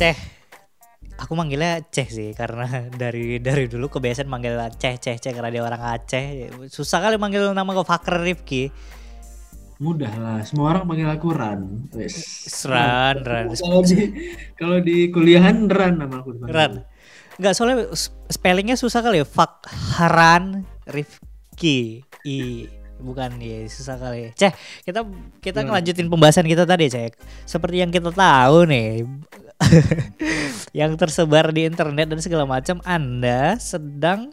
Ceh. Aku manggilnya Ceh sih karena dari dari dulu kebiasaan manggil Ceh Ceh Ceh karena dia orang Aceh. Susah kali manggil nama gue Fakir Rifki. Mudah lah, semua orang panggil aku Ran. Wes. Ran, Ran. Kalau di kalau di kuliahan Ran nama aku. dipanggil. Ran. Enggak soalnya spellingnya susah kali ya. Fakharan Rifki. I bukan ya susah kali. Ceh, kita kita Gimana? ngelanjutin pembahasan kita tadi, Ceh. Seperti yang kita tahu nih. yang tersebar di internet dan segala macam, Anda sedang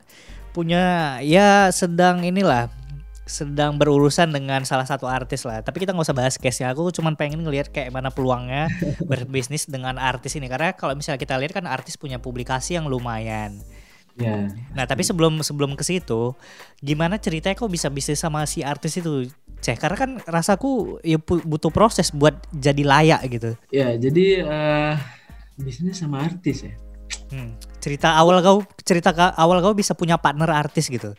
punya ya sedang inilah sedang berurusan dengan salah satu artis lah. Tapi kita nggak usah bahas case-nya. Aku cuma pengen ngelihat kayak mana peluangnya berbisnis dengan artis ini. Karena kalau misalnya kita lihat kan artis punya publikasi yang lumayan. Ya. Nah tapi sebelum sebelum ke situ, gimana ceritanya kok bisa bisnis sama si artis itu, Ceh? Karena kan rasaku ya butuh proses buat jadi layak gitu. Ya, jadi eh bisnis sama artis ya. Hmm. Cerita awal kau, cerita awal kau bisa punya partner artis gitu.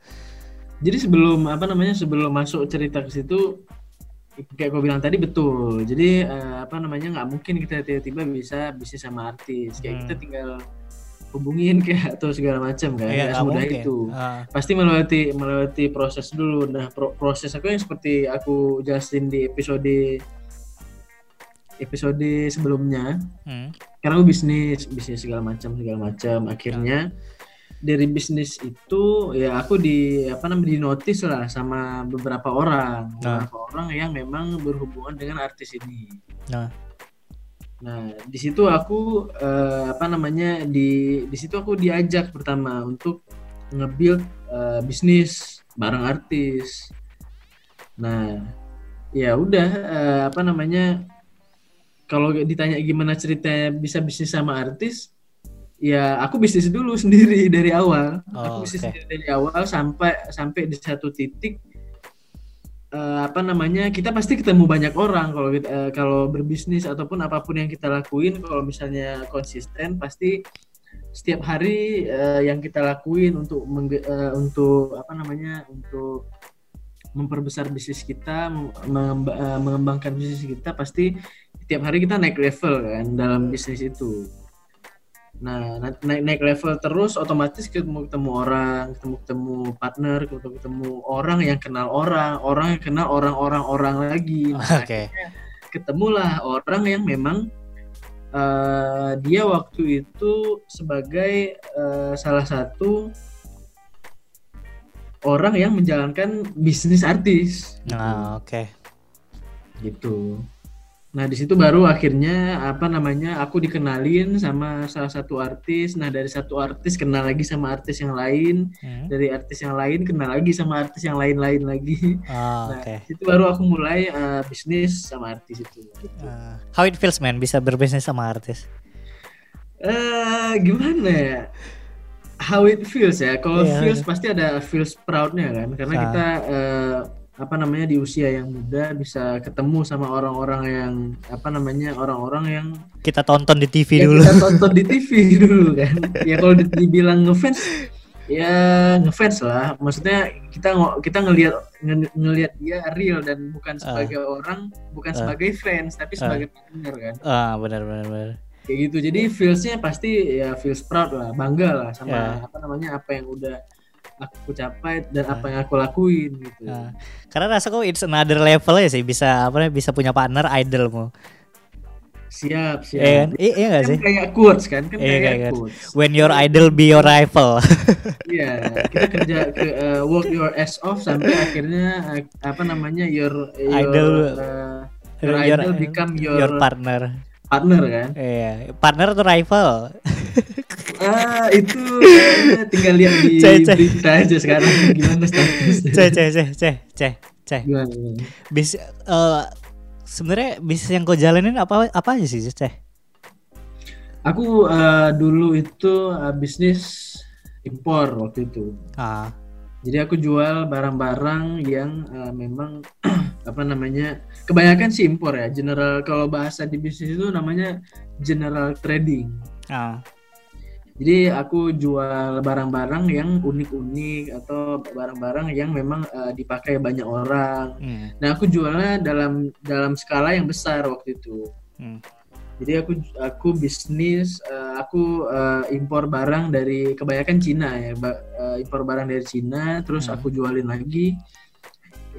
Jadi sebelum apa namanya sebelum masuk cerita ke situ kayak gue bilang tadi betul. Jadi eh, apa namanya nggak mungkin kita tiba-tiba bisa bisnis sama artis. Kayak Hmm. kita tinggal hubungin kayak atau segala macam kan. Iya, Nggak semudah mungkin. itu. Ah, Pasti melewati melewati proses dulu. Nah pro- proses aku yang seperti aku jelasin di episode episode sebelumnya. hmm. Karena aku bisnis bisnis segala macam segala macam. Akhirnya dari bisnis itu ya aku di apa namanya di notice lah sama beberapa orang Nah. beberapa orang yang memang berhubungan dengan artis ini Nah. nah di situ aku eh, apa namanya di di situ aku diajak pertama untuk nge-build eh, bisnis bareng artis nah ya udah eh, apa namanya kalau ditanya gimana ceritanya bisa bisnis sama artis ya aku bisnis dulu sendiri dari awal. Oh, aku bisnis sendiri dari awal sampai sampai di satu titik eh, apa namanya kita pasti ketemu banyak orang kalau eh, kalau berbisnis ataupun apa pun yang kita lakuin. Kalau misalnya konsisten pasti setiap hari eh, yang kita lakuin untuk eh, untuk apa namanya untuk memperbesar bisnis kita mengembangkan bisnis kita pasti setiap hari kita naik level kan dalam bisnis itu Nah, na- naik naik level terus otomatis ketemu ketemu orang, ketemu ketemu partner, ketemu ketemu orang yang kenal orang, orang yang kenal orang-orang orang lagi. Nah, Oke. akhirnya ketemulah orang yang memang eh, dia waktu itu sebagai eh, salah satu orang yang menjalankan bisnis artis. Nah, oke. gitu. Nah di situ baru akhirnya apa namanya aku dikenalin sama salah satu artis. Nah dari satu artis kenal lagi sama artis yang lain, Hmm. dari artis yang lain kenal lagi sama artis yang lain-lain lagi. Ah, Nah itu baru aku mulai eh, bisnis sama artis itu. Gitu. Ah, how it feels man bisa berbisnis sama artis? Eh gimana ya? How it feels ya? Kalau Iya. feels pasti ada feels proudnya kan, karena Ah. kita eh, apa namanya di usia yang muda bisa ketemu sama orang-orang yang apa namanya orang-orang yang Kita tonton di TV yang dulu. kita tonton di TV dulu kan. ya kalau di- dibilang ngefans ya ngefans lah. Maksudnya kita kita ngelihat nge- ngelihat dia real dan bukan sebagai orang, bukan Ah. sebagai fans tapi Ah. sebagai partner kan. Ah, benar benar benar. Kayak gitu. Jadi feelsnya pasti ya feels proud lah, bangga lah sama Ya. apa namanya apa yang udah aku capai dan Ah. apa yang aku lakuin gitu. Ah. Karena rasa kok it's another level ya sih bisa apa namanya bisa punya partner idolmu. Siap, siap. Iya kan? Iya gak Kan sih? kayak quotes kan, kan Iya, kayak kayak quotes. When your idol be your rival. Iya, kita kerja ke uh, work your ass off sampai akhirnya uh, apa namanya your, your Idol. uh, your idol become your, your partner. partner kan. Iya, partner atau rival? Ah itu tinggal lihat di Cek, cek. berita aja sekarang gimana statusnya. Ceh ceh ceh ceh ceh ceh. Bis eh, sebenarnya bisnis yang kau jalanin apa apa aja sih ceh? Aku uh, dulu itu uh, bisnis impor waktu itu. Ah, Jadi aku jual barang-barang yang uh, memang apa namanya kebanyakan sih impor ya. General kalau bahasa di bisnis itu namanya general trading. ah, Jadi aku jual barang-barang yang unik-unik atau barang-barang yang memang uh, dipakai banyak orang. hmm, Nah aku jualnya dalam dalam skala yang besar waktu itu. hmm. Jadi aku aku bisnis, uh, aku uh, impor barang dari kebanyakan Cina ya, ba- uh, impor barang dari Cina, terus Hmm. aku jualin lagi.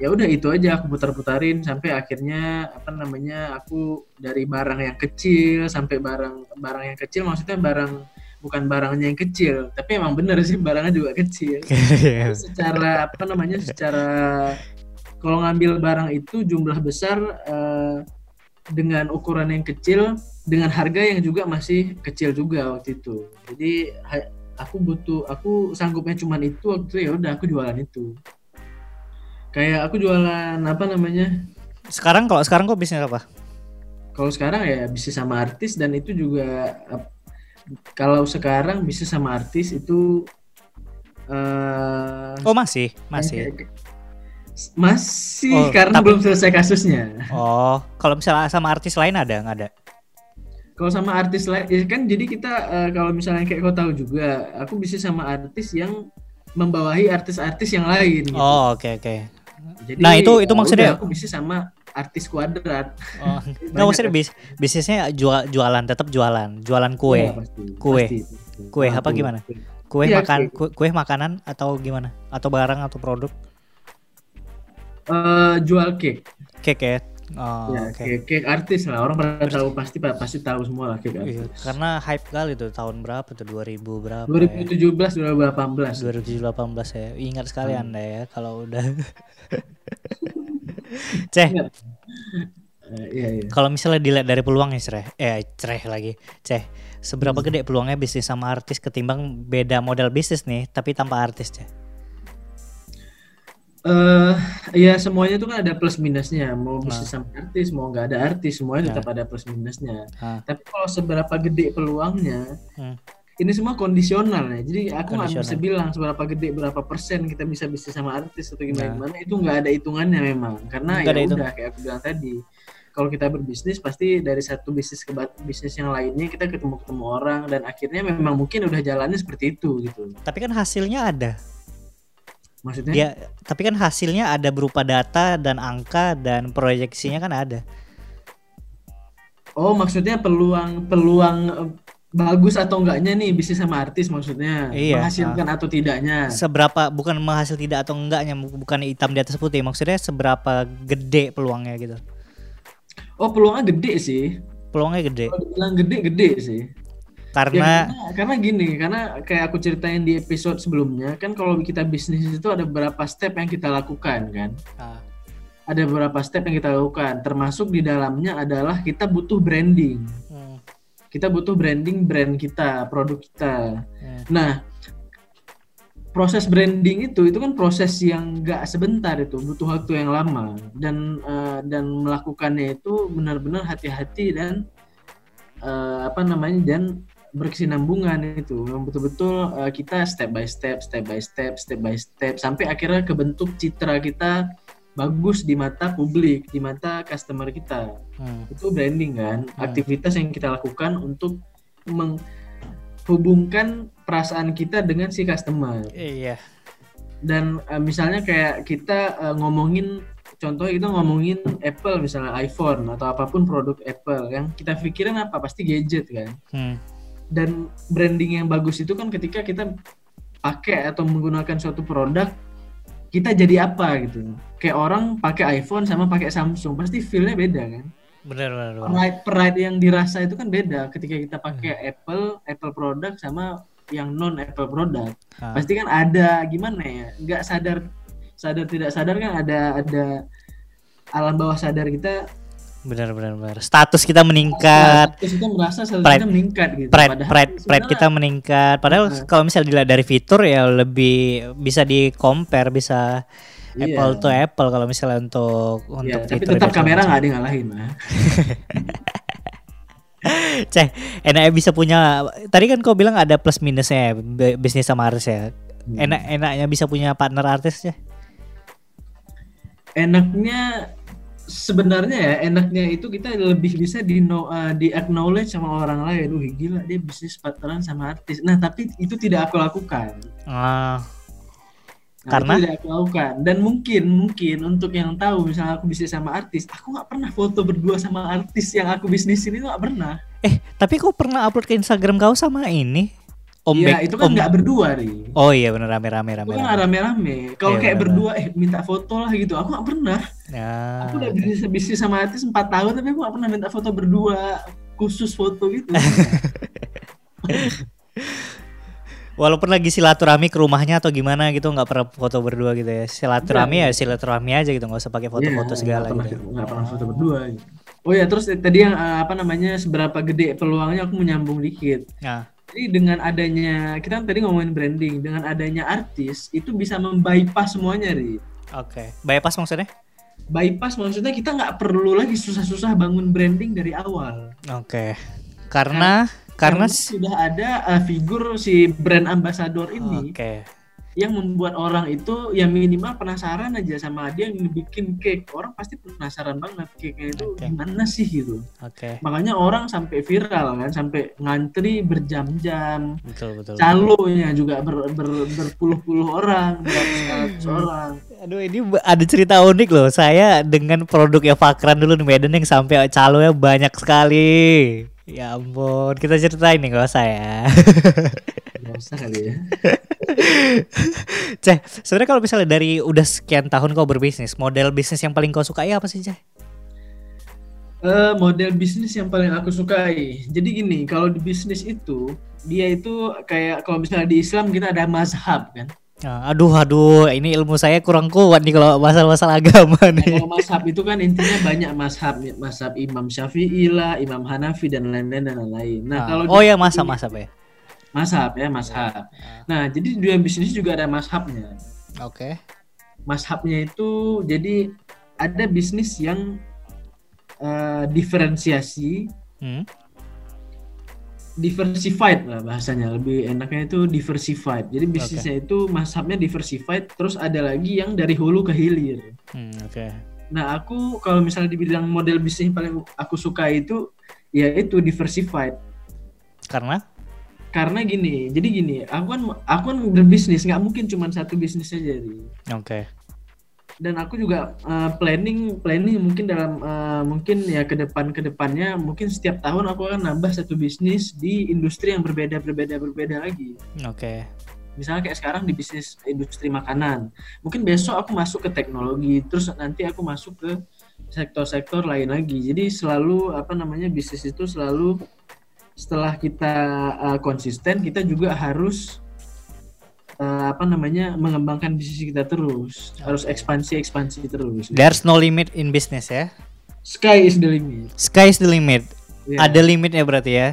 Ya udah itu aja aku putar-putarin sampai akhirnya apa namanya aku dari barang yang kecil sampai barang barang yang kecil maksudnya barang bukan barangnya yang kecil, tapi emang bener sih barangnya juga kecil. Iya. secara apa namanya secara kalau ngambil barang itu jumlah besar eh, dengan ukuran yang kecil dengan harga yang juga masih kecil juga waktu itu jadi aku butuh aku sanggupnya cuman itu waktu itu ya udah aku jualan itu kayak aku jualan apa namanya Sekarang kalau sekarang kok bisnis apa? kalau sekarang ya bisa sama artis dan itu juga kalau sekarang bisa sama artis itu eh Oh masih, masih. Masih Oh, karena tapi- belum selesai kasusnya. Oh, kalau misalnya sama artis lain ada nggak ada? Kalau sama artis lain, ya kan jadi kita eh, kalau misalnya kayak kau tahu juga, aku bisa sama artis yang membawahi artis-artis yang lain. Gitu. Oh, oke oke. Jadi, nah, itu- itu ya maksudnya- udah, aku bisa sama artis kuadrat. Oh, nggak maksudnya bis, bisnisnya jual jualan tetap jualan, jualan kue, Ya, pasti, Kue. pasti. Kue apa gimana? kue Iya, makan, kue. kue, makanan atau gimana? Atau barang atau produk? Eh, jual cake. Cake ya? Oh, ya, oke. cake, cake artis lah. Orang pada tahu pasti pasti tahu semua lah cake Iya, artis. karena hype kali tuh tahun berapa tuh 2000 berapa? ya? 2017 2018. 2018 ya. Ingat sekali Hmm. Anda ya kalau udah Ceh, Eh, iya, iya. kalau misalnya dilihat dari peluangnya cereh, eh cereh lagi, ceh, seberapa Hmm. gede peluangnya bisnis sama artis ketimbang beda model bisnis nih, tapi tanpa artis ceh? eh ya semuanya itu kan ada plus minusnya. Mau Nah. bisnis sama artis, mau nggak ada artis, semuanya Nah. tetap ada plus minusnya. Ah. Tapi kalau seberapa gede peluangnya, Hmm. Ini semua kondisional ya. Jadi aku nggak bisa bilang seberapa gede, berapa persen kita bisa bisnis sama artis atau gimana. Nah. gimana. Itu nggak ada hitungannya memang. Karena Nggak ya udah kayak aku bilang tadi. Kalau kita berbisnis pasti dari satu bisnis ke bisnis yang lainnya kita ketemu ketemu orang dan akhirnya memang mungkin udah jalannya seperti itu gitu. Tapi kan hasilnya ada. Maksudnya? Dia tapi kan hasilnya ada berupa data dan angka dan proyeksinya kan ada. Oh, maksudnya peluang peluang bagus atau enggaknya nih bisnis sama artis maksudnya Iya, menghasilkan atau tidaknya. Seberapa bukan menghasil tidak atau enggaknya, bukan hitam di atas putih, maksudnya seberapa gede peluangnya gitu. Oh, peluangnya gede sih. Peluangnya gede Kalau dibilang gede gede sih. Ya, karena karena, karena gini, karena kayak aku ceritain di episode sebelumnya kan kalau kita bisnis itu ada beberapa step yang kita lakukan kan. Ah, Ada beberapa step yang kita lakukan, termasuk di dalamnya adalah kita butuh branding. Kita butuh branding brand kita, produk kita. hmm. Nah, proses branding itu itu kan proses yang nggak sebentar itu butuh waktu yang lama dan eh, dan melakukannya itu benar-benar hati-hati dan eh, apa namanya dan berkesinambungan itu betul-betul eh, kita step by step step by step step by step sampai akhirnya kebentuk citra kita bagus di mata publik di mata customer kita Hmm. itu branding kan Hmm. aktivitas yang kita lakukan untuk menghubungkan perasaan kita dengan si customer Iya. dan eh, misalnya kayak kita eh, ngomongin contohnya kita ngomongin Apple misalnya iPhone atau apa pun produk Apple yang kita pikirin apa pasti gadget kan Hmm. dan branding yang bagus itu kan ketika kita pakai atau menggunakan suatu produk kita jadi apa gitu. Kayak orang pakai iPhone sama pakai Samsung pasti feelnya beda kan? Benar benar. pride pride yang dirasa itu kan beda ketika kita pakai Apple Apple produk sama yang non Apple produk Ah. pasti kan ada gimana ya? Nggak sadar sadar tidak sadar kan ada ada alam bawah sadar kita Benar benar benar. Status kita meningkat. terus kita merasa status Pride- kita meningkat gitu Pride Padahal pride pride kita meningkat. Padahal Nah. kalau misalnya dilihat dari fitur ya lebih bisa di compare bisa Iya. apple to apple kalau misalnya untuk Iya, untuk tapi fitur tetap kamera nggak ada yang ngalahin lah. Ceh, enaknya bisa punya. Tadi kan kau bilang ada plus minusnya ya, bisnis sama artis ya. Hmm. Enak enaknya bisa punya partner artis ya. Enaknya sebenarnya ya enaknya itu kita lebih bisa di no, uh, di acknowledge sama orang lain. Wih gila dia bisnis partneran sama artis. Nah tapi itu tidak aku lakukan. Ah, Nah, Karena? tidak aku lakukan dan mungkin mungkin untuk yang tahu misalnya aku bisnis sama artis aku nggak pernah foto berdua sama artis yang aku bisnisin itu nggak pernah Eh, tapi kau pernah upload ke Instagram kau sama ini? Om Iya itu kan nggak berdua ri Oh iya bener rame-rame itu rame. kan rame-rame kalau Iya, kayak benar. berdua eh minta foto lah gitu aku nggak pernah Nah, aku udah bisnis bisnis sama artis 4 tahun tapi aku nggak pernah minta foto berdua khusus foto gitu walaupun lagi silaturahmi ke rumahnya atau gimana gitu nggak pernah foto berdua gitu ya. Silaturahmi ya silaturahmi aja gitu, nggak usah pakai foto-foto Iya, segala pernah, gitu. nggak pernah foto berdua gitu. oh ya terus tadi yang eh, apa namanya seberapa gede peluangnya aku menyambung dikit Nah, Jadi dengan adanya kita kan tadi ngomongin branding, dengan adanya artis itu bisa membypass semuanya, Ri. oke. Bypass maksudnya? Bypass maksudnya kita nggak perlu lagi susah-susah bangun branding dari awal. Oke. Karena karena sudah ada uh, figur si brand ambassador ini Oke. Yang membuat orang itu ya minimal penasaran aja sama dia yang bikin cake. Orang pasti penasaran banget cake-nya itu Oke. gimana sih gitu. Oke. Makanya orang sampai viral kan, sampai ngantri berjam-jam. Betul betul. calonya juga ber, ber- berpuluh-puluh orang, beratus orang. Aduh ini ada cerita unik loh. Saya dengan produk Fakran dulu di Medan yang sampai calonya banyak sekali. Ya ampun, kita ceritain nih gak usah ya. Nggak usah kali ya. Ceh, sebenarnya kalau misalnya dari udah sekian tahun kau berbisnis, model bisnis yang paling kau sukai apa sih, Ceh? Eh, model bisnis yang paling aku sukai. Jadi gini, kalau di bisnis itu dia itu kayak kalau misalnya di Islam kita ada mazhab kan. Nah, aduh, aduh, ini ilmu saya kurang kuat nih kalau masalah-masalah agama Nah, nih. kalau mazhab itu kan intinya banyak mazhab, mazhab Imam Syafi'i lah, Imam Hanafi dan lain-lain dan lain-lain. Nah, Ah, kalau oh ya masa masa ya. Mazhab ya mazhab. Nah, jadi di dunia bisnis juga ada mazhabnya. Oke. mazhabnya itu jadi ada bisnis yang eh, diferensiasi Hmm. diversified lah bahasanya lebih enaknya itu diversified jadi bisnisnya itu mazhabnya diversified terus ada lagi yang dari hulu ke hilir Hmm, oke. nah aku kalau misalnya dibilang model bisnis yang paling aku suka itu ya itu diversified Karena karena gini jadi gini aku kan aku kan berbisnis nggak mungkin cuma satu bisnis aja oke. dan aku juga uh, planning planning mungkin dalam uh, mungkin ya ke depan ke depannya mungkin setiap tahun aku akan nambah satu bisnis di industri yang berbeda berbeda berbeda lagi Oke. misalnya kayak sekarang di bisnis industri makanan mungkin besok aku masuk ke teknologi terus nanti aku masuk ke sektor-sektor lain lagi jadi selalu apa namanya bisnis itu selalu setelah kita uh, konsisten kita juga harus uh, apa namanya mengembangkan bisnis kita terus harus ekspansi ekspansi terus There's no limit in business ya. sky is the limit Sky is the limit. ya, Ada limitnya berarti ya.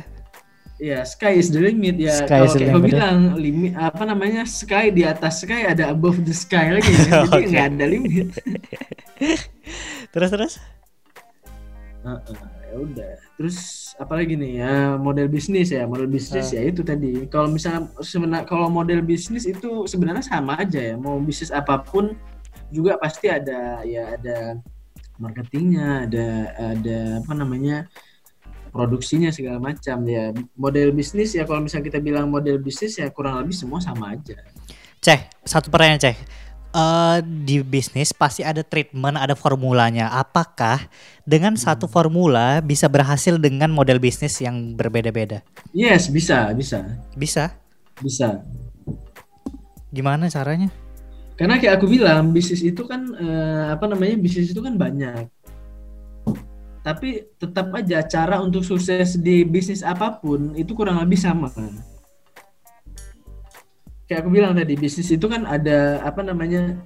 ya sky is the limit ya Sky kalau kayak limit, ya. bilang limit apa namanya sky di atas sky ada above the sky lagi jadi nggak ada limit Terus terus. Heeh, ya udah terus apalagi nih ya model bisnis ya model bisnis Ah. ya itu tadi kalau misalnya sebenarnya kalau model bisnis itu sebenarnya sama aja ya mau bisnis apa pun juga pasti ada ya ada marketingnya ada ada apa namanya produksinya segala macam ya model bisnis ya kalau misalnya kita bilang model bisnis ya kurang lebih semua sama aja Ceh, satu pertanyaan Ceh. Eh, di bisnis pasti ada treatment, ada formulanya. Apakah dengan satu formula bisa berhasil dengan model bisnis yang berbeda-beda? yes bisa bisa Bisa. bisa Gimana caranya? Karena kayak aku bilang bisnis itu kan eh, apa namanya bisnis itu kan banyak. Tapi tetap aja cara untuk sukses di bisnis apa pun itu kurang lebih sama. Kayak aku bilang tadi bisnis itu kan ada apa namanya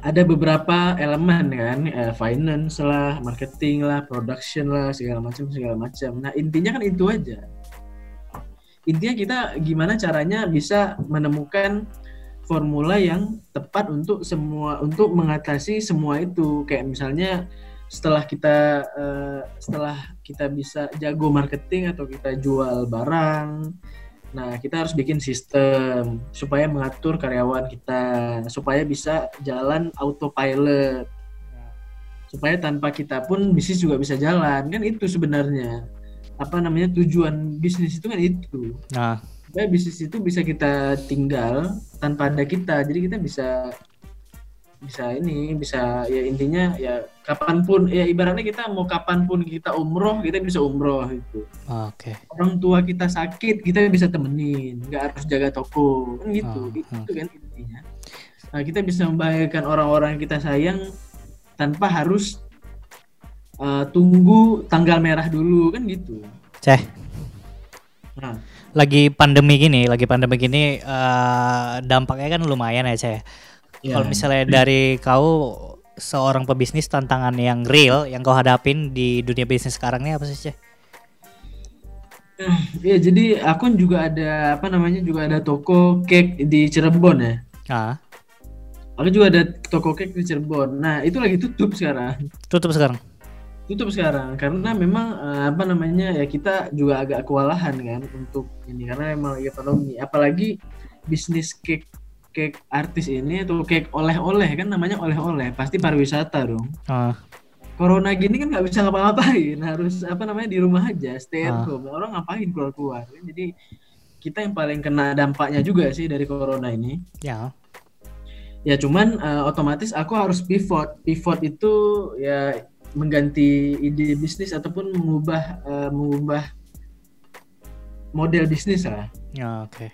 ada beberapa elemen kan eh, finance lah, marketing lah, production lah, segala macam segala macam. Nah intinya kan itu aja. Intinya kita gimana caranya bisa menemukan formula yang tepat untuk semua untuk mengatasi semua itu kayak misalnya setelah kita eh, setelah kita bisa jago marketing atau kita jual barang nah kita harus bikin sistem supaya mengatur karyawan kita supaya bisa jalan autopilot. Supaya tanpa kita pun bisnis juga bisa jalan kan itu sebenarnya. Apa namanya tujuan bisnis itu kan itu. Nah, supaya bisnis itu bisa kita tinggal tanpa ada kita jadi kita bisa bisa ini bisa ya intinya ya kapan pun ya ibaratnya kita mau kapan pun kita umroh kita bisa umroh itu Oke. orang tua kita sakit kita bisa temenin nggak harus jaga toko kan gitu Oh, itu oh. kan intinya nah, kita bisa membahagiakan orang-orang yang kita sayang tanpa harus uh, tunggu tanggal merah dulu kan gitu Ceh, nah lagi pandemi gini, lagi pandemi gini eh, dampaknya kan lumayan ya, Ceh. Ya, Kalau misalnya dari kau seorang pebisnis tantangan yang real yang kau hadapin di dunia bisnis sekarang ini apa sih, Ceh? Iya, jadi aku juga ada apa namanya juga ada toko cake di Cirebon ya. Ah, Aku juga ada toko cake di Cirebon. Nah, itu lagi tutup sekarang. tutup sekarang. Tutup sekarang karena memang eh, apa namanya ya kita juga agak kewalahan kan untuk ini karena memang lagi pandemi. Apalagi bisnis cake cake artis ini atau cake oleh-oleh kan namanya oleh-oleh pasti pariwisata dong. Ah, Corona gini kan nggak bisa ngapa-ngapain harus apa namanya di rumah aja stay at Ah. home. Orang ngapain keluar-keluar? Jadi kita yang paling kena dampaknya juga sih dari corona ini. ya. Ya cuman eh, otomatis aku harus pivot. Pivot itu ya mengganti ide bisnis ataupun mengubah eh, mengubah model bisnis lah. Ya, oke.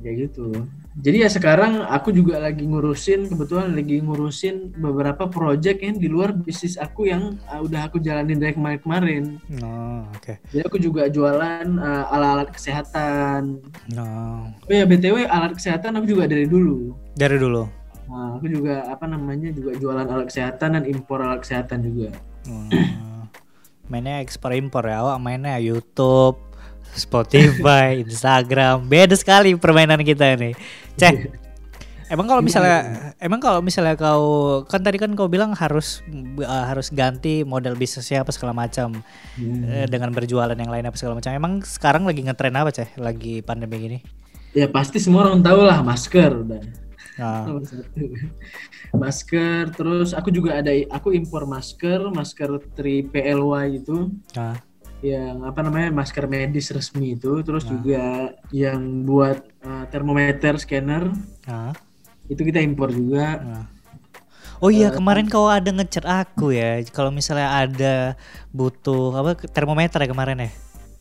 Kayak gitu. Jadi ya sekarang aku juga lagi ngurusin kebetulan lagi ngurusin beberapa project yang di luar bisnis aku yang eh, udah aku jalanin dari kemarin-kemarin. Oh, oke. Jadi aku juga jualan eh, alat-alat kesehatan. No. Oh ya BTW alat kesehatan aku juga dari dulu. Dari dulu. Nah, aku juga apa namanya juga jualan alat kesehatan dan impor alat kesehatan juga. Hmm. mainnya ekspor impor ya, awak mainnya YouTube, Spotify, Instagram, beda sekali permainan kita nih. Cek. Emang kalau misalnya, emang kalau misalnya kau kan tadi kan kau bilang harus uh, harus ganti model bisnisnya apa segala macam eh, dengan berjualan yang lain apa segala macam. Emang sekarang lagi ngetren apa ceh? Lagi pandemi gini? Ya pasti semua orang tahu lah masker udah. Nah, satu. Masker terus aku juga ada aku impor masker, masker 3PLY itu nah, yang apa namanya masker medis resmi itu terus Nah. juga yang buat uh, termometer scanner nah, itu kita impor juga. nah. Oh iya kemarin kau ada ngechat aku ya kalau misalnya ada butuh apa termometer ya kemarin ya?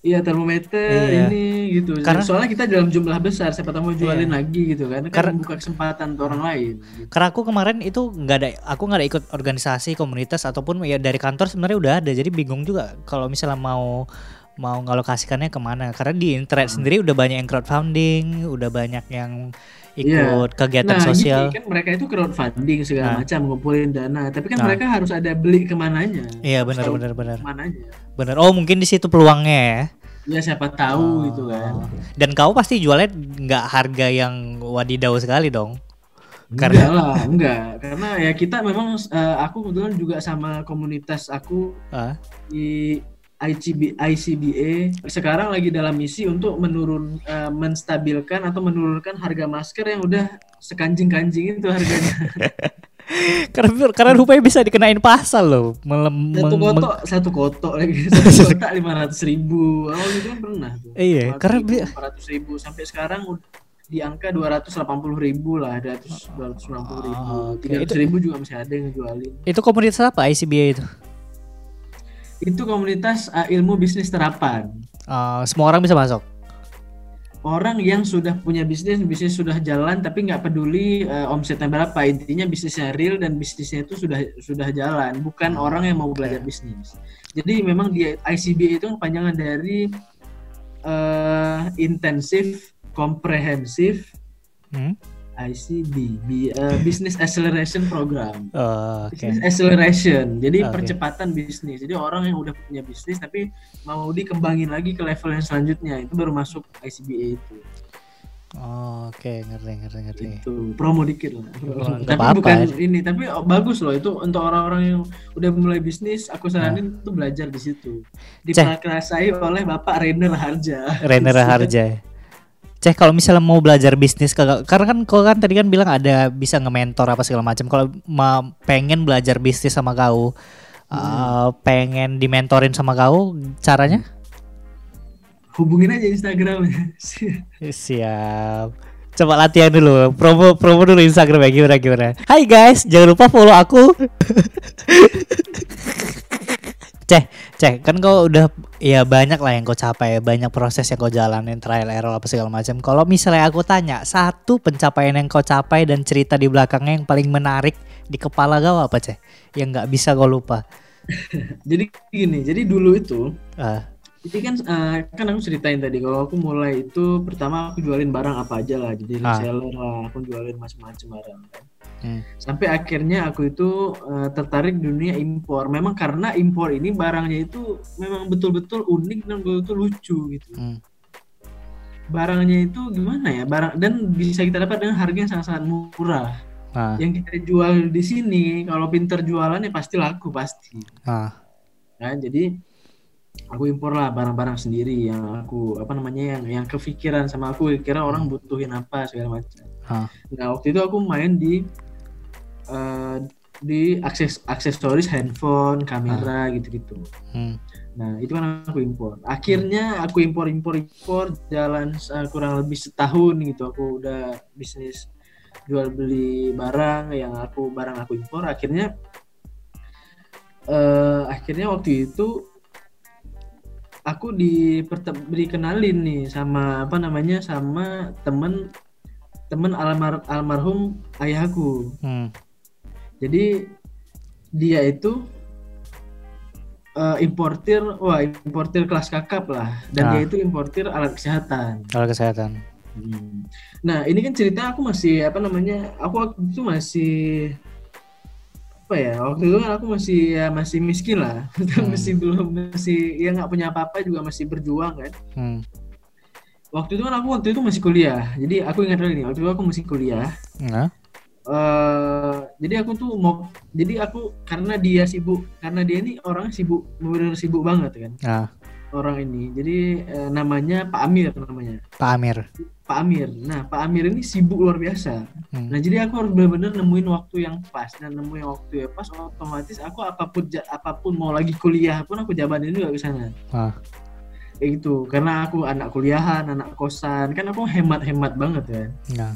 Iya termometer Iya. ini gitu. Karena- Soalnya kita dalam jumlah besar, siapa tahu mau jualin Iya. lagi gitu kan. Kan Karena- membuka kesempatan untuk orang lain. gitu. Karena aku kemarin itu nggak ada, aku nggak ada ikut organisasi komunitas ataupun ya dari kantor sebenarnya udah ada, jadi bingung juga kalau misalnya mau mau ngalokasikannya ke mana. Karena di internet Hmm. sendiri udah banyak yang crowdfunding, udah banyak yang Iya. ikut kegiatan Nah, sosial. gini kan mereka itu crowdfunding segala Nah. macam ngumpulin dana, tapi kan Nah. mereka harus ada beli ke mananya. Iya benar benar benar Ke mananya. Benar. Oh mungkin di situ peluangnya ya. Ya siapa tahu gitu kan. Oh. Dan kau pasti jualnya nggak harga yang wadidaw sekali dong. Enggak lah, enggak. Karena ya kita memang eh, aku kebetulan juga sama komunitas aku Ah, di ICB, ICBA sekarang lagi dalam misi untuk menurun eh, menstabilkan atau menurunkan harga masker yang udah sekanjing-kanjing itu harganya. karena karena rupanya bisa dikenain pasal loh. Melem, satu kotak satu kotak lagi. Satu kotak lima ratus ribu. Awal itu kan pernah tuh. Iya, karena lima ratus ribu. Sampai sekarang di angka dua ratus delapan puluh ribu lah dua ratus dua ratus sembilan puluh ribu. Oh, tiga ratus ribu juga masih ada yang ngejualin. itu komunitas apa ICBA itu? itu komunitas uh, ilmu bisnis terapan. Uh, semua orang bisa masuk. Orang yang sudah punya bisnis bisnis sudah jalan tapi nggak peduli uh, omsetnya berapa. Intinya bisnisnya real dan bisnisnya itu sudah sudah jalan bukan orang yang mau belajar bisnis. Jadi memang di ICB itu kepanjangan dari uh, intensif komprehensif Hmm? ICB bi- uh, Business Acceleration Program Oh, Oke. Business acceleration, jadi Oke. percepatan bisnis. Jadi orang yang udah punya bisnis tapi mau dikembangin lagi ke level yang selanjutnya itu baru masuk ICBA itu. Oh, Oke, ngerti ngerti ngerti. Itu promo dikit lah. Oh, tapi apa-apa. bukan ini, tapi oh, bagus loh itu untuk orang-orang yang udah mulai bisnis. Aku saranin tuh belajar di situ. Diperkasai oleh Bapak Rainer Harja. Rainer Harja. Cek kalau misalnya mau belajar bisnis kagak karena kan kau kan tadi kan bilang ada bisa nge-mentor apa segala macam. Kalau pengen belajar bisnis sama kau uh, pengen dimentorin sama kau caranya? hubungin aja Instagramnya. Siap. Coba latihan dulu, promo promo dulu Instagram ya gimana gimana. Hai guys, jangan lupa follow aku. Ceh, ceh, kan kau udah ya banyak lah yang kau capai, banyak proses yang kau jalanin, trial error apa segala macam. Kalau misalnya aku tanya satu pencapaian yang kau capai dan cerita di belakangnya yang paling menarik di kepala kau apa ceh? Yang nggak bisa kau lupa. jadi gini, jadi dulu itu Ah, Jadi kan eh, kan aku ceritain tadi kalau aku mulai itu pertama aku jualin barang apa aja lah jadi Ah. reseller lah aku jualin macam-macam barang kan. Hmm, Sampai akhirnya aku itu eh, tertarik dunia impor. Memang karena impor ini barangnya itu memang betul-betul unik dan betul-betul lucu gitu. hmm, Barangnya itu gimana ya? Barang dan bisa kita dapat dengan harga yang sangat-sangat murah. ah, Yang kita jual di sini kalau pinter jualannya pasti laku pasti. ah, kan jadi aku impor lah barang-barang sendiri yang aku apa namanya yang yang kepikiran sama aku kira orang butuhin apa segala macam ah, nah waktu itu aku main di eh, di akses aksesoris handphone kamera gitu-gitu. Hmm, nah itu kan aku impor. Akhirnya aku impor impor impor jalan eh, kurang lebih setahun gitu. Aku udah bisnis jual beli barang yang aku barang aku impor. Akhirnya eh akhirnya waktu itu aku diberi kenalin nih sama apa namanya sama temen temen almar almarhum ayahku. Hmm, jadi dia itu eh, importir wah importir kelas kakap lah dan Ah. dia itu importir alat kesehatan kalau kesehatan. Hmm. Nah, ini kan cerita aku masih apa namanya? Aku waktu itu masih apa ya? Waktu itu kan aku masih ya masih miskin lah. Hmm. masih belum masih ya nggak punya apa-apa juga masih berjuang kan. Hmm, Waktu itu kan aku waktu itu masih kuliah. Jadi aku ingat dulu nih, waktu itu aku masih kuliah. nah, eh jadi aku tuh mau jadi aku karena dia sibuk karena dia ini orang sibuk benar sibuk banget kan. Ah, orang ini jadi eh, namanya Pak Amir namanya. Pak Amir. Pak Amir. Nah Pak Amir ini sibuk luar biasa. Hmm, Nah jadi aku harus benar-benar nemuin waktu yang pas. Dan nemuin waktu yang pas otomatis aku apa pun apa pun mau lagi kuliah pun aku jabanin juga ke sana. Ah. Kayak gitu. Karena aku anak kuliahan, anak kosan. Kan aku hemat-hemat banget ya. nah,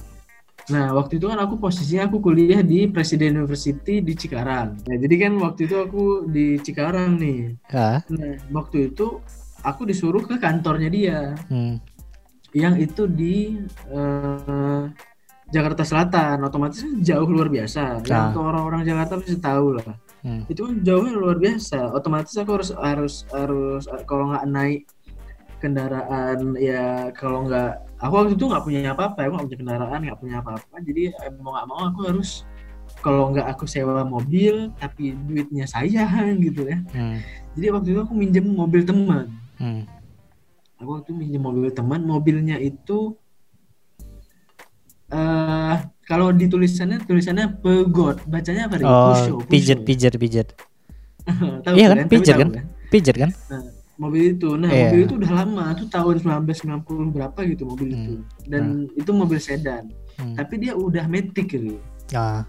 Nah waktu itu kan aku posisinya aku kuliah di Presiden University di Cikarang. Nah jadi kan waktu itu aku di Cikarang nih. ah, Nah waktu itu aku disuruh ke kantornya dia. Hmm, yang itu di eh, Jakarta Selatan. Otomatis kan jauh luar biasa. Ah. ya. untuk orang-orang Jakarta pasti tahu lah. Hmm, itu kan jauhnya luar biasa. Otomatis aku harus harus harus kalau nggak naik kendaraan ya kalau nggak aku waktu itu nggak punya apa-apa aku nggak punya kendaraan nggak punya apa-apa jadi mau nggak mau aku harus kalau nggak aku sewa mobil tapi duitnya saya gitu ya hmm, jadi waktu itu aku minjem mobil teman hmm. aku waktu itu minjem mobil teman mobilnya itu eh kalau di tulisannya tulisannya pegot bacanya apa? Oh, pijet, pijet, pijet. Tahu Iya kan, Tapi pijet tahu kan? Pijet kan? Mobil itu nah Iya. mobil itu udah lama tuh tahun 1990 berapa gitu mobil Hmm. itu dan itu mobil sedan Hmm. tapi dia udah metik Ri. Ah,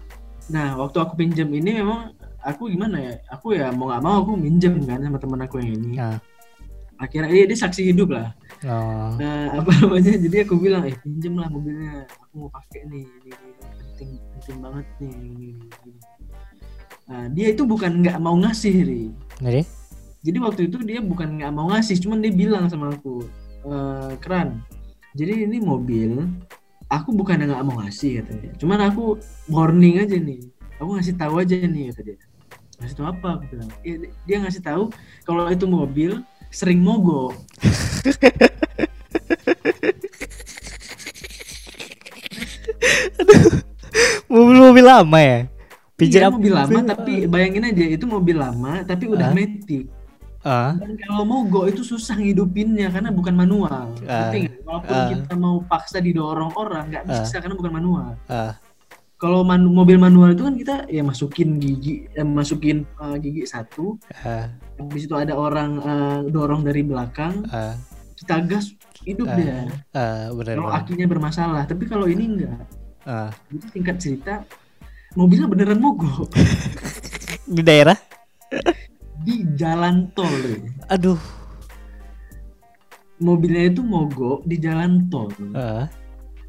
nah waktu aku pinjam ini memang aku gimana ya aku ya mau nggak mau aku minjem kan sama teman aku yang ini ah, akhirnya dia, dia saksi hidup lah oh, Nah, apa namanya? Jadi aku bilang, eh pinjem lah mobilnya. Aku mau pakai nih, ini, ini, penting penting banget nih. Ini, ini. Nah, dia itu bukan nggak mau ngasih, Ri. jadi? Jadi waktu itu dia bukan nggak mau ngasih, cuman dia bilang sama aku, "Eh, keran. Jadi ini mobil, aku bukan nggak mau ngasih katanya. Cuman aku warning aja nih. Aku ngasih tahu aja nih kata dia. Ngasih tahu apa? Aku bilang. "Iya, dia ngasih tahu kalau itu mobil sering mogok. Mobil-mobil lama ya? Pijet Iya, mobil lama tapi bayangin aja itu mobil lama tapi udah Ah. metik. Ah, Dan kalau mogok itu susah ngidupinnya karena bukan manual. Ah. Ngerti nggak? Walaupun Ah. kita mau paksa didorong orang nggak bisa karena bukan manual. ah, Kalau man- mobil manual itu kan kita ya masukin gigi, eh, masukin uh, gigi satu, ah, habis itu ada orang uh, dorong dari belakang, ah, kita gas hidup Ah. dia. ah, benar Kalau akinya bermasalah, tapi kalau ini enggak. Ah. Jadi singkat cerita, mobilnya beneran mogok Di daerah? di jalan tol. Re. Aduh, mobilnya itu mogok di jalan tol Ah,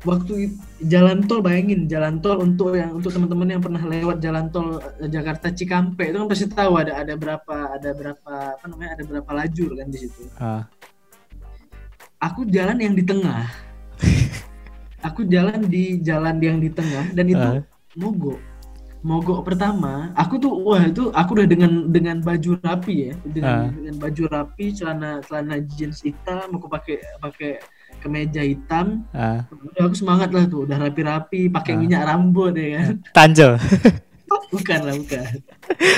waktu jalan tol bayangin jalan tol untuk yang untuk teman-teman yang pernah lewat jalan tol eh, Jakarta Cikampek itu kan pasti tahu ada ada berapa ada berapa apa namanya ada berapa lajur kan di situ ah, aku jalan yang di tengah aku jalan di jalan yang di tengah dan itu Ah. mogok mogok pertama aku tuh wah itu aku udah dengan dengan baju rapi ya dengan, dengan baju rapi celana celana jeans hitam aku pakai pakai kemeja hitam udah aku semangat lah tuh udah rapi-rapi pakai Ah. minyak rambut ya kan Tanjo. bukan lah bukan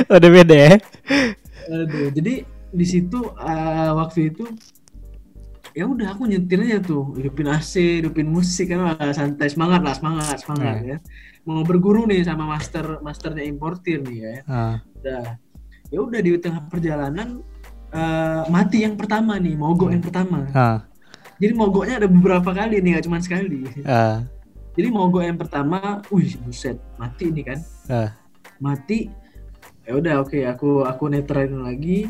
Udah beda ya. Aduh, jadi di situ eh, waktu itu ya udah aku nyetirnya tuh. Hidupin AC hidupin musik kan. Santai. Semangat lah semangat semangat ya. Mau berguru nih sama master masternya importir nih ya. Ah, udah. Ya udah di tengah perjalanan eh, mati yang pertama nih mogok yang pertama. Ah, jadi mogoknya ada beberapa kali nih gak cuma sekali. Ah, jadi mogok yang pertama wih buset mati nih kan. Ah. mati. Ya udah oke aku aku netralin lagi.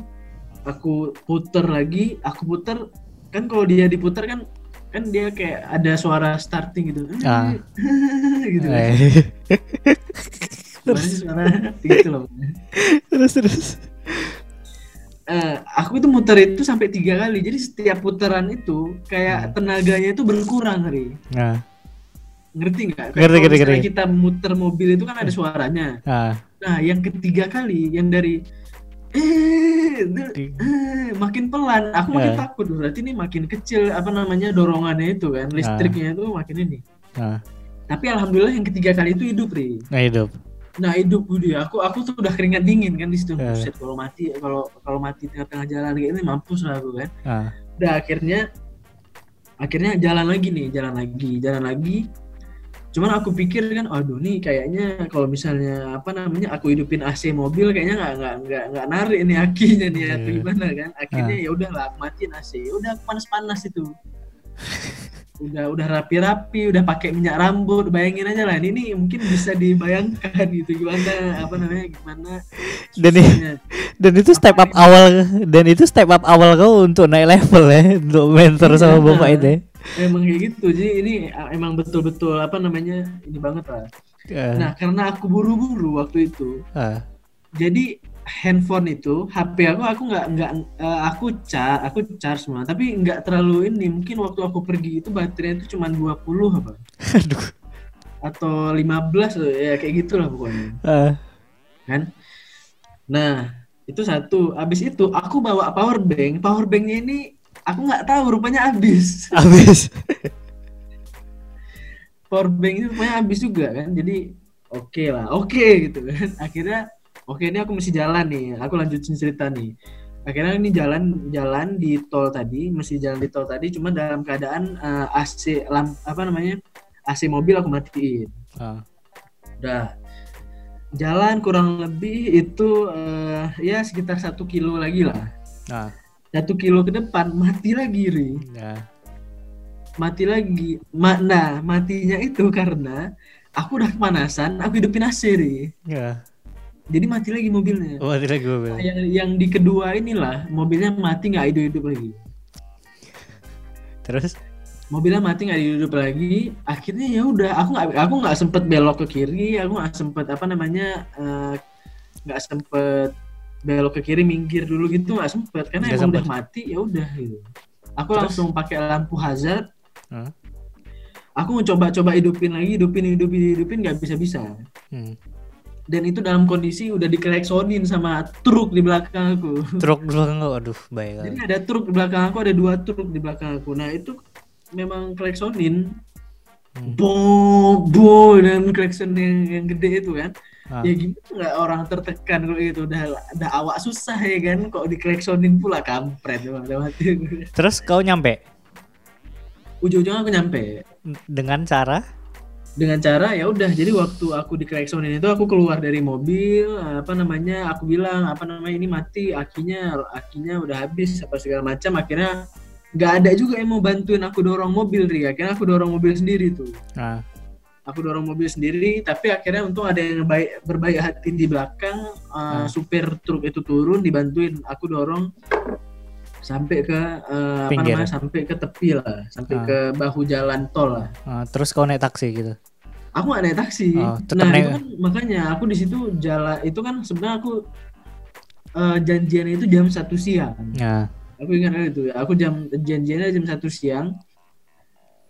Aku puter lagi. Aku puter kan kalau dia diputer kan kan dia kayak ada suara starting gitu. Ah. gitu kan. Eh, sih suara gitu loh. Terus terus. Eh, aku itu muter itu sampai tiga kali. Jadi setiap putaran itu kayak tenaganya itu berkurang ri. Nah, ngerti nggak? Ngerti, ngerti, ngerti. kita muter mobil itu kan ada suaranya. Ah, Nah, yang ketiga kali yang dari eh, makin pelan, aku makin Eh. takut. Berarti ini makin kecil apa namanya dorongannya itu kan, listriknya itu makin ini. ah. Tapi alhamdulillah yang ketiga kali itu hidup, Ri. Nah hidup. Nah, hidup Budi. Aku aku tuh udah keringat dingin kan di situ. Eh. Buset, kalau mati kalau kalau mati tengah-tengah jalan kayak ini mampus lah aku kan. Ah, Udah akhirnya akhirnya jalan lagi nih, jalan lagi, jalan lagi. Cuman aku pikir kan, aduh nih kayaknya kalau misalnya apa namanya aku hidupin AC mobil kayaknya nggak nggak nggak nggak narik nih akinya nih atau Iya. gimana kan? Akhirnya ya udahlah matiin AC. Ya Udah panas-panas itu. udah udah rapi-rapi, udah pakai minyak rambut. Bayangin aja lah, ini mungkin bisa dibayangkan gitu gimana apa namanya gimana. Dan ini-. Dan itu step up awal dan itu step up awal kau untuk naik level ya untuk mentor sama Iya. bapak itu. ya. Emang kayak gitu. Jadi ini uh, emang betul-betul apa namanya ini banget lah. Ah, Nah, karena aku buru-buru waktu itu, ah, jadi handphone itu, HP aku aku nggak nggak eh, aku char, aku charge semua, tapi nggak terlalu ini. Mungkin waktu aku pergi itu baterainya itu cuma 20 apa aduh. atau 15 loh, ya kayak gitulah pokoknya, Ah, kan? Nah, itu satu. Habis itu aku bawa power bank. Power banknya ini aku nggak tahu rupanya habis. habis. power bank itu rupanya habis juga kan jadi oke lah oke gitu kan. Akhirnya oke ini aku mesti jalan nih aku lanjutin cerita nih. Akhirnya ini jalan jalan di tol tadi mesti jalan di tol tadi cuma dalam keadaan eh, AC lamp apa namanya AC mobil aku matiin. Ah, udah. Jalan kurang lebih itu eh, ya sekitar satu kilo lagi lah. Ah, satu kilo ke depan mati lagi ri ya. mati lagi. Ma nah, matinya itu karena aku udah kepanasan, aku hidupin AC nih. Ya. Jadi mati lagi mobilnya. Oh, mati lagi mobil. Yang yang di kedua inilah mobilnya mati nggak hidup-hidup lagi. Terus? Mobilnya mati nggak hidup lagi. Akhirnya ya udah, aku nggak aku nggak sempet belok ke kiri, aku nggak sempet apa namanya eh, nggak sempet belok ke kiri minggir dulu gitu nggak sempet karena Nggak emang udah sempet. mati ya udah gitu. Aku Terus? langsung pakai lampu hazard Hah? aku coba-coba hidupin lagi hidupin hidupin hidupin nggak bisa bisa Hmm. dan itu dalam kondisi udah dikeleksonin sama truk di belakang aku Truk dulu kan kau, aduh, baik jadi ada truk di belakang aku ada dua truk di belakang aku nah itu memang keleksonin Hmm. bo bo dan klekson yang, yang gede itu kan Ah. ya gimana nggak orang tertekan kalau itu udah udah awak susah ya kan kok dikeleksonin pula? Kampret mati Terus kau nyampe? Ujung-ujungnya aku nyampe. Dengan cara? Dengan cara ya udah jadi waktu aku di klaksonin itu aku keluar dari mobil apa namanya aku bilang apa namanya ini mati akinya akinya udah habis apa segala macam. Akhirnya nggak ada juga yang mau bantuin aku dorong mobil ri. Akhirnya aku dorong mobil sendiri tuh. Nah, aku dorong mobil sendiri tapi akhirnya untung ada yang baik berbaik hati di belakang uh, Ah. supir truk itu turun dibantuin. Aku dorong sampai ke eh, apa namanya sampai ke tepi lah sampai Ah. ke bahu jalan tol lah. Ah, terus kau naik taksi gitu. aku gak naik taksi. Oh, nah naik- itu kan makanya aku di situ jalan itu kan sebenarnya aku eh, janjiannya itu jam satu siang. Nah, aku ingat itu ya aku jam janjiannya jam satu siang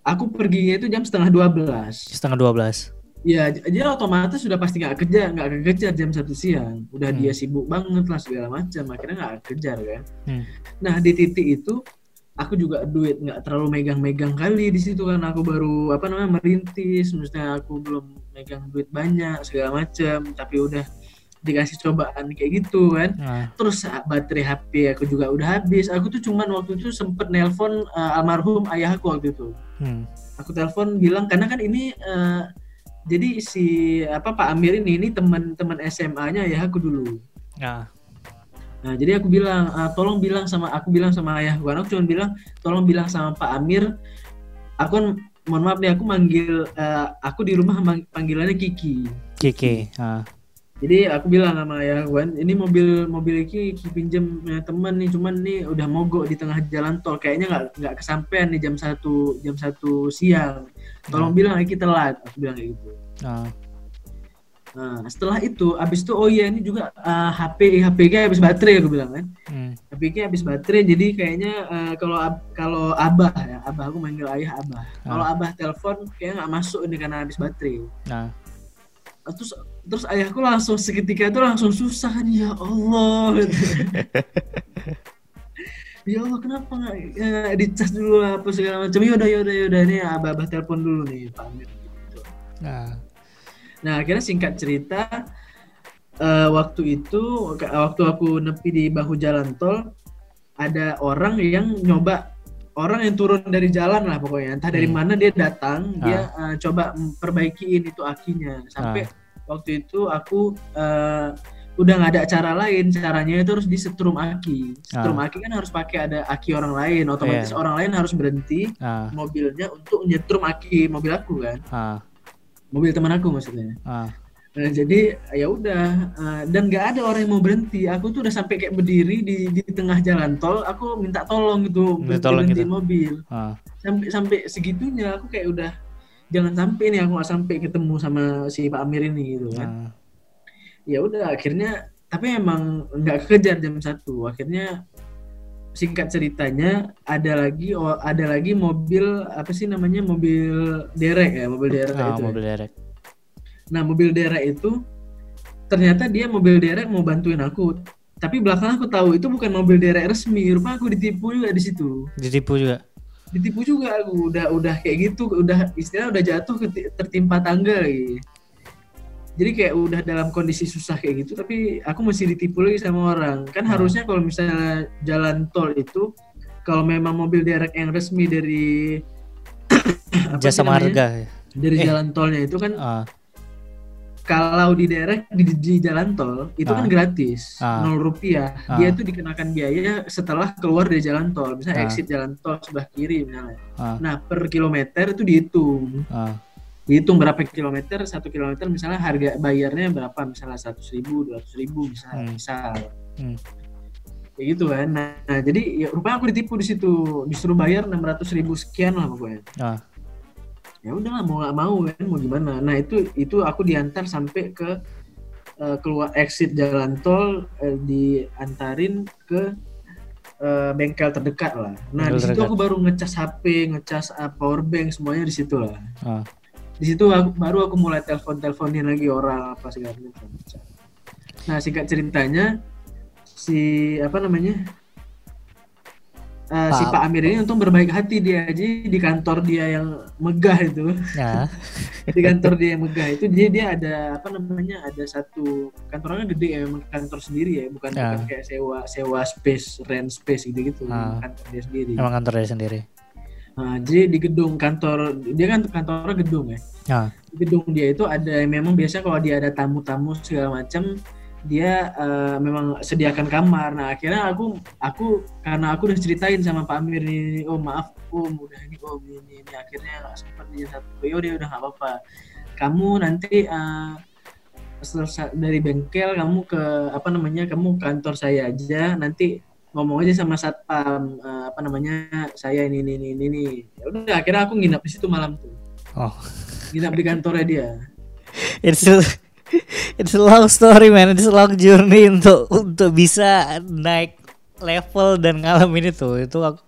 aku perginya itu jam setengah dua belas setengah dua belas. ya jadi otomatis sudah pasti nggak kerja nggak kekejar jam satu siang udah Hmm. dia sibuk banget lah segala macam akhirnya nggak kejar kan Hmm. nah di titik itu aku juga duit nggak terlalu megang-megang kali di situ kan aku baru apa namanya merintis maksudnya aku belum megang duit banyak segala macam tapi udah dikasih cobaan kayak gitu kan. Nah, terus baterai HP aku juga udah habis. Aku tuh cuman waktu itu sempet nelpon uh, almarhum ayahku waktu itu. Hmm. aku telepon bilang karena kan ini uh, jadi si apa Pak Amir ini ini teman-teman SMA-nya ayahku dulu. Nah, nah jadi aku bilang "Ah, tolong bilang sama aku bilang sama ayahku kan aku cuma bilang tolong bilang sama Pak Amir. Aku kan mohon maaf nih aku manggil uh, aku di rumah panggilannya Kiki. Kiki. Ah, Jadi aku bilang sama ayah kan, ini mobil mobil ini Ki pinjem punya teman nih, cuman nih udah mogok di tengah jalan tol, kayaknya nggak nggak kesampaian nih jam satu jam satu siang. Tolong bilang Ki telat, aku bilang kayak gitu. ah, Nah setelah itu, abis itu oh iya ini juga uh, HP HP nya habis baterai aku bilang kan, hmm. HP nya habis baterai, jadi kayaknya uh, kalau ab- kalau abah ya, abah aku manggil ayah abah. Kalau abah telepon kayaknya nggak masuk ini karena habis baterai. Nah, terus terus ayahku langsung seketika itu langsung susah kan ya Allah. Ya Allah kenapa nggak ya, dicas dulu lah apa segala macam? Yaudah yaudah yaudah ini abah abah telepon dulu nih Pak Amir gitu. nah, nah akhirnya singkat cerita eh, waktu itu waktu aku nepi di bahu jalan tol ada orang yang nyoba orang yang turun dari jalan lah pokoknya. Entah dari Hmm. mana dia datang dia eh, coba memperbaikiin itu akinya. Sampai waktu itu aku eh, udah nggak ada cara lain caranya itu harus disetrum aki setrum aki kan harus pakai ada aki orang lain otomatis Iya. orang lain harus berhenti ah, mobilnya untuk nyetrum aki mobil aku kan ah, mobil teman aku maksudnya ah, Nah, jadi ya udah eh, dan nggak ada orang yang mau berhenti. Aku tuh udah sampai kayak berdiri di di tengah jalan tol. Aku minta tolong gitu Minta berhenti tolong berhentiin gitu. mobil. ah, Sampai sampai segitunya aku kayak udah jangan sampai nih aku nggak sampai ketemu sama si Pak Amir ini gitu kan. ah. Ya udah akhirnya tapi emang nggak kekejar jam satu. Akhirnya singkat ceritanya ada lagi oh, ada lagi mobil apa sih namanya mobil derek ya mobil derek Ah, itu ya. mobil derek. Nah mobil derek itu ternyata dia mobil derek mau bantuin aku. Tapi belakang aku tahu itu bukan mobil derek resmi. Rupa aku ditipu juga di situ. Ditipu juga. Ditipu juga aku. Udah udah kayak gitu. Udah istilah udah jatuh tertimpa tangga lagi. Jadi kayak udah dalam kondisi susah kayak gitu. Tapi aku masih ditipu lagi sama orang. Kan Hmm. harusnya kalau misalnya jalan tol itu kalau memang mobil derek yang resmi dari Jasa marga. dari Eh. jalan tolnya itu kan Ah, kalau di daerah di, di jalan tol itu kan Ah. gratis Ah. nol rupiah Ah. dia itu dikenakan biaya setelah keluar dari jalan tol misalnya Ah. exit jalan tol sebelah kiri misalnya ah, nah per kilometer itu dihitung ah, dihitung berapa kilometer satu kilometer misalnya harga bayarnya berapa misalnya seratus ribu dua ratus ribu misalnya Hmm. misal Hmm. kayak gitu kan nah, nah, jadi ya, rupanya aku ditipu di situ disuruh bayar enam ratus ribu sekian lah pokoknya ah, ya udahlah mau nggak mau kan mau gimana. Nah itu itu aku diantar sampai ke eh, keluar exit jalan tol eh, diantarin ke eh, bengkel terdekat lah. Nah di situ aku baru ngecas HP ngecas eh, power bank semuanya di situ lah. Ah. di situ aku, baru aku mulai telepon teleponin lagi orang apa segala macam. Nah singkat ceritanya si apa namanya Eh, si Pak- Pak Amir ini untung berbaik hati dia jadi di kantor dia yang megah itu Ya. di kantor dia yang megah itu dia dia ada apa namanya ada satu kantornya gede ya memang kantor sendiri ya bukan Ya. bukan kayak sewa sewa space rent space gitu gitu Ah. kantor dia sendiri Emang kantor dia sendiri. nah, jadi di gedung kantor dia kan kantornya gedung ya Ah, di gedung dia itu ada memang biasa kalau dia ada tamu-tamu segala macam dia eh, memang sediakan kamar. Nah akhirnya aku aku karena aku udah ceritain sama Pak Amir nih oh maaf om udah ini om ini, ini akhirnya nggak sempat di satu ya udah udah nggak apa-apa. Kamu nanti eh, selesai dari bengkel kamu ke apa namanya kamu kantor saya aja. Nanti ngomong aja sama satpam eh, apa namanya saya ini ini ini ini, ini. ya udah akhirnya aku nginap di situ malam tuh. Oh, nginap di kantornya dia. It's a, it's a long story man, it's a long journey untuk untuk bisa naik level dan ngalamin itu. Itu aku,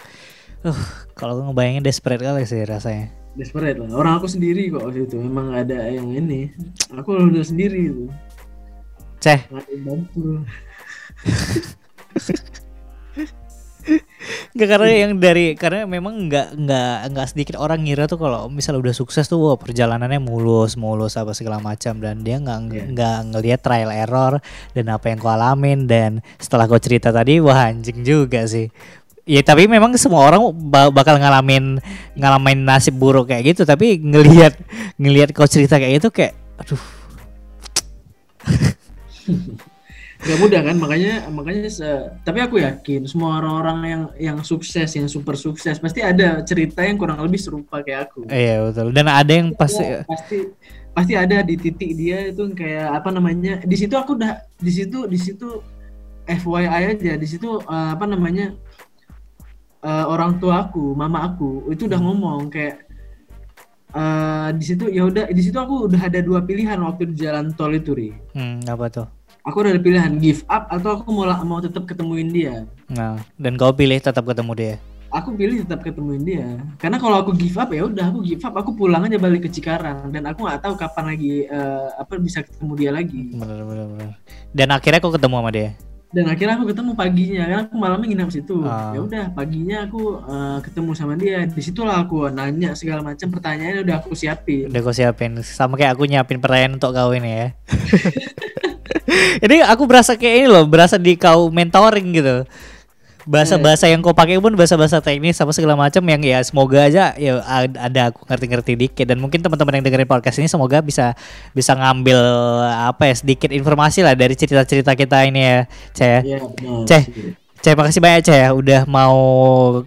uh, kalau ngebayangin desperate kali sih rasanya. desperate lah. Orang aku sendiri kok waktu itu. Memang ada yang ini. Aku udah sendiri itu. Ceh, bantu Nggak karena yang dari karena memang nggak nggak nggak sedikit orang ngira tuh kalau misalnya udah sukses tuh wah perjalanannya mulus mulus apa segala macam. Dan dia nggak nggak ngelihat trial error dan apa yang kau alamin. Dan setelah kau cerita tadi wah anjing juga sih. Ya tapi memang semua orang ba- bakal ngalamin ngalamin nasib buruk kayak gitu. Tapi ngelihat ngelihat kau cerita kayak gitu kayak aduh Gak mudah kan? Makanya makanya se- tapi aku yakin semua orang-orang yang yang sukses yang super sukses pasti ada cerita yang kurang lebih serupa kayak aku. Iya betul. Dan ada yang pasti Ya, pasti pasti ada di titik dia itu kayak apa namanya di situ aku udah di situ di situ FYI aja. Di situ eh, apa namanya eh, orang tua aku mama aku itu udah ngomong kayak eh, di situ ya udah di situ aku udah ada dua pilihan waktu di jalan tol itu ri. Hmm, apa tuh aku udah ada pilihan give up atau aku mau mau tetap ketemuin dia? Nah dan kau pilih tetap ketemu dia? Aku pilih tetap ketemuin dia. Karena kalau aku give up ya udah aku give up. Aku pulang aja balik ke Cikarang. Dan aku nggak tahu kapan lagi eh, apa bisa ketemu dia lagi. Bener bener bener dan akhirnya kau ketemu sama dia? Dan akhirnya aku ketemu paginya. Karena aku malamnya nginap situ. Ah. ya udah paginya aku eh, ketemu sama dia. Di situlah aku nanya segala macam pertanyaannya udah aku siapin. Udah kau siapin. Sama kayak aku nyiapin pertanyaan untuk kau ini ya ini aku berasa kayak ini loh berasa di kau mentoring gitu bahasa-bahasa yang kau pakai pun bahasa-bahasa teknis sama segala macam yang ya semoga aja ya ad- ada aku ngerti-ngerti dikit dan mungkin teman-teman yang dengerin podcast ini semoga bisa bisa ngambil apa ya sedikit informasi lah dari cerita-cerita kita ini ya Cah ya. Iya, benar. Ceh. Cah makasih banyak Cah ya udah mau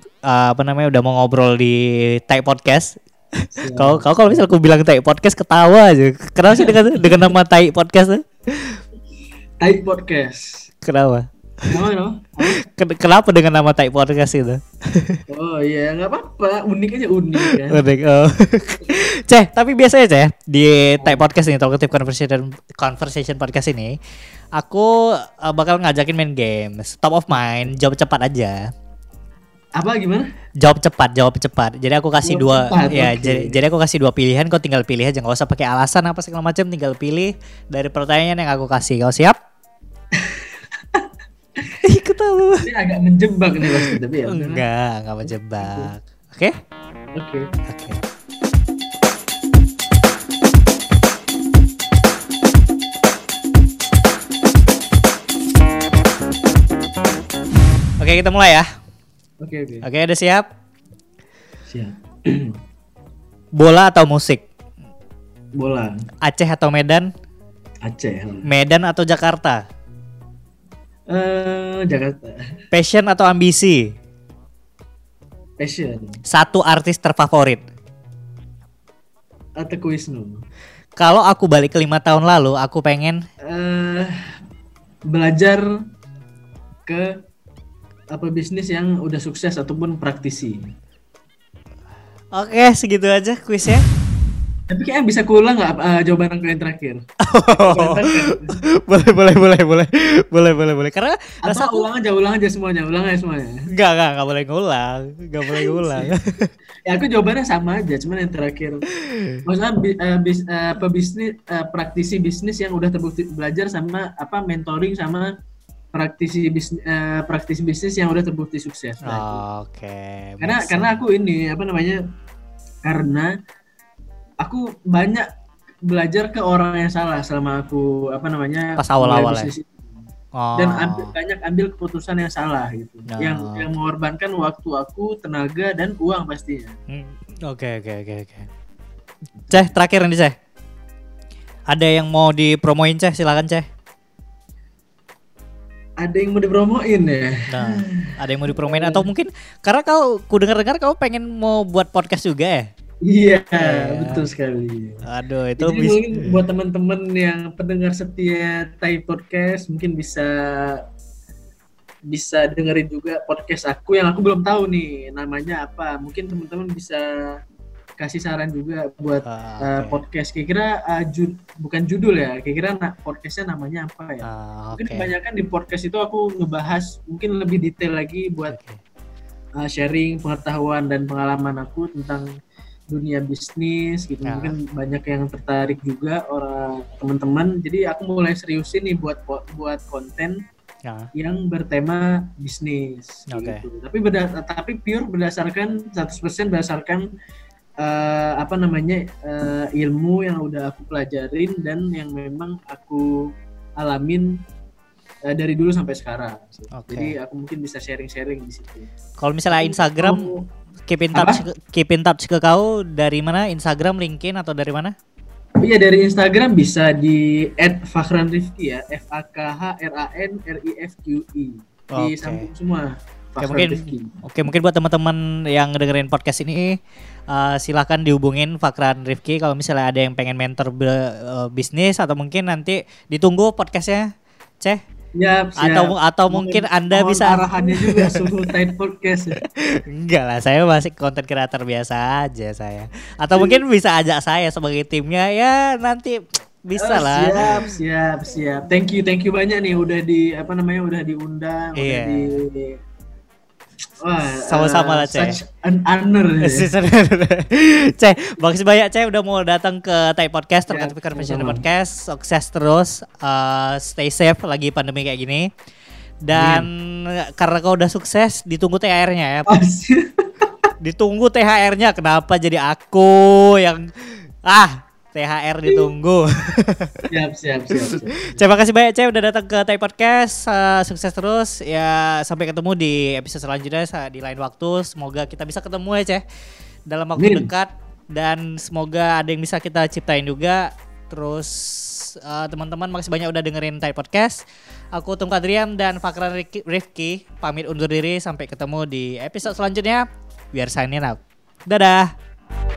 uh, apa namanya udah mau ngobrol di Type Podcast. Kau kau kalau misal aku bilang Tai Podcast ketawa aja. Kenapa sih dengan dengan nama Tai Podcast? tuh? Tai podcast Kenapa? kenapa kenapa Ken- Kenapa dengan nama Tai Podcast itu? oh iya nggak apa-apa unik aja unik kan Unik, oh. Ceh, tapi biasanya Ceh di Tai Podcast ini Talkative Conversation Conversation Podcast ini aku uh, bakal ngajakin main games. Top of mind, jawab cepat aja. apa gimana Jawab cepat, jawab cepat. Jadi aku kasih Jawab dua cepat, ya, oke. jadi, jadi aku kasih dua pilihan, kau tinggal pilih aja, nggak usah pakai alasan apa segala macam, tinggal pilih dari pertanyaan yang aku kasih. Kau siap? Ketawa. ini agak menjebak nih pasti tapi ya. Enggak, enggak menjebak. Oke? oke Oke. Oke, kita mulai ya. oke oke Oke, udah siap? siap Bola atau musik? bola Aceh atau Medan? Aceh Medan atau Jakarta? Eh Jakarta Passion atau ambisi? passion Satu artis terfavorit. Teguh Wisnu Kalau aku balik ke lima tahun lalu, aku pengen eh belajar ke apa bisnis yang udah sukses ataupun praktisi. Oke, segitu aja kuisnya. Tapi kayaknya bisa kuulang nggak eh, jawaban yang terakhir? boleh, boleh, boleh, boleh, boleh, boleh, boleh. Karena rasa Atau ulang aja, ulang aja semuanya, ulang aja semuanya. Enggak, enggak, enggak boleh ngulang. Enggak boleh ngulang. Ya aku jawabannya sama aja, cuman yang terakhir. Maksudnya bi- eh, bis, eh, pebisnis, eh, praktisi bisnis yang udah terbukti belajar sama apa mentoring sama praktisi bisnis, praktisi bisnis yang udah terbukti sukses. Itu. Oke. karena make karena aku ini apa namanya karena aku banyak belajar ke orang yang salah selama aku apa namanya Pas awal-awal ya? Oh. dan ambil, banyak ambil keputusan yang salah gitu Nah. yang yang mengorbankan waktu aku tenaga dan uang pastinya Hmm, Oke, oke, oke, oke. Ceh, terakhir nih, Ceh. Ada yang mau dipromoin, Ceh? Silakan, Ceh. ada yang mau dipromoin ya Nah, ada yang mau dipromoin atau mungkin karena kau ku dengar-dengar kau pengen mau buat podcast juga ya? Iya Iya. betul sekali Aduh, itu Jadi bisa mungkin buat teman-teman yang pendengar setia Tai Podcast mungkin bisa bisa dengerin juga podcast aku yang aku belum tahu nih namanya apa. Mungkin teman-teman bisa kasih saran juga buat Ah, uh, oke. podcast. Kira-kira uh, ju- bukan judul ya. Kira-kira na- podcastnya namanya apa ya? Ah, Mungkin Oke. kebanyakan di podcast itu aku ngebahas mungkin lebih detail lagi buat Oke. uh, sharing pengetahuan dan pengalaman aku tentang dunia bisnis gitu. Ya. Mungkin banyak yang tertarik juga orang teman-teman. Jadi aku mulai seriusin nih buat buat konten Ya. yang bertema bisnis Oke. gitu. Tapi berda- tapi pure berdasarkan 100% berdasarkan eh, apa namanya eh, ilmu yang udah aku pelajarin dan yang memang aku alamin eh, dari dulu sampai sekarang. Oke. Jadi aku mungkin bisa sharing-sharing di situ. Kalau misalnya Instagram Mau- keep in touch keep in touch ke kau dari mana? Instagram, LinkedIn atau dari mana? Iya dari Instagram bisa di @fakhranrifki ya, F A K H R A N R I F Q I. Oke. Disambung semua. Oke, Fakhran mungkin. Oke, mungkin buat teman-teman yang dengerin podcast ini uh, silahkan dihubungin Fakran Rifki kalau misalnya ada yang pengen mentor be- uh, bisnis atau mungkin nanti ditunggu podcastnya, Ceh. Siap, siap. Atau atau mungkin Anda mohon bisa arahannya juga suruh tight podcast. Enggak lah, saya masih konten kreator biasa aja saya. Atau mungkin bisa ajak saya sebagai timnya ya nanti bisa Oh, lah. Siap, siap, siap. Thank you, thank you banyak nih udah di apa namanya udah diundang, Iya. udah di Wah, Sama-sama eh, lah, Ceh. Such an honor. ya. Ceh, makasih banyak Ceh udah mau datang ke Tai Podcast Ya, terkait Fikar Fashion. Podcast. Sukses terus, uh, stay safe lagi pandemi kayak gini. Dan karena kau udah sukses, ditunggu THR-nya ya. Oh. Ditunggu THR-nya. Kenapa jadi aku yang ah THR ditunggu. siap, siap, siap, siap. Terima kasih banyak Ceh udah datang ke Tai Podcast. Uh, sukses terus. Ya sampai ketemu di episode selanjutnya di lain waktu. Semoga kita bisa ketemu ya Ceh dalam waktu Amin. dekat dan semoga ada yang bisa kita ciptain juga. Terus uh, teman-teman makasih banyak udah dengerin Tai Podcast. Aku Tunggu Adrian dan Fakran Rifki, pamit undur diri sampai ketemu di episode selanjutnya. Biar signing out. Dadah.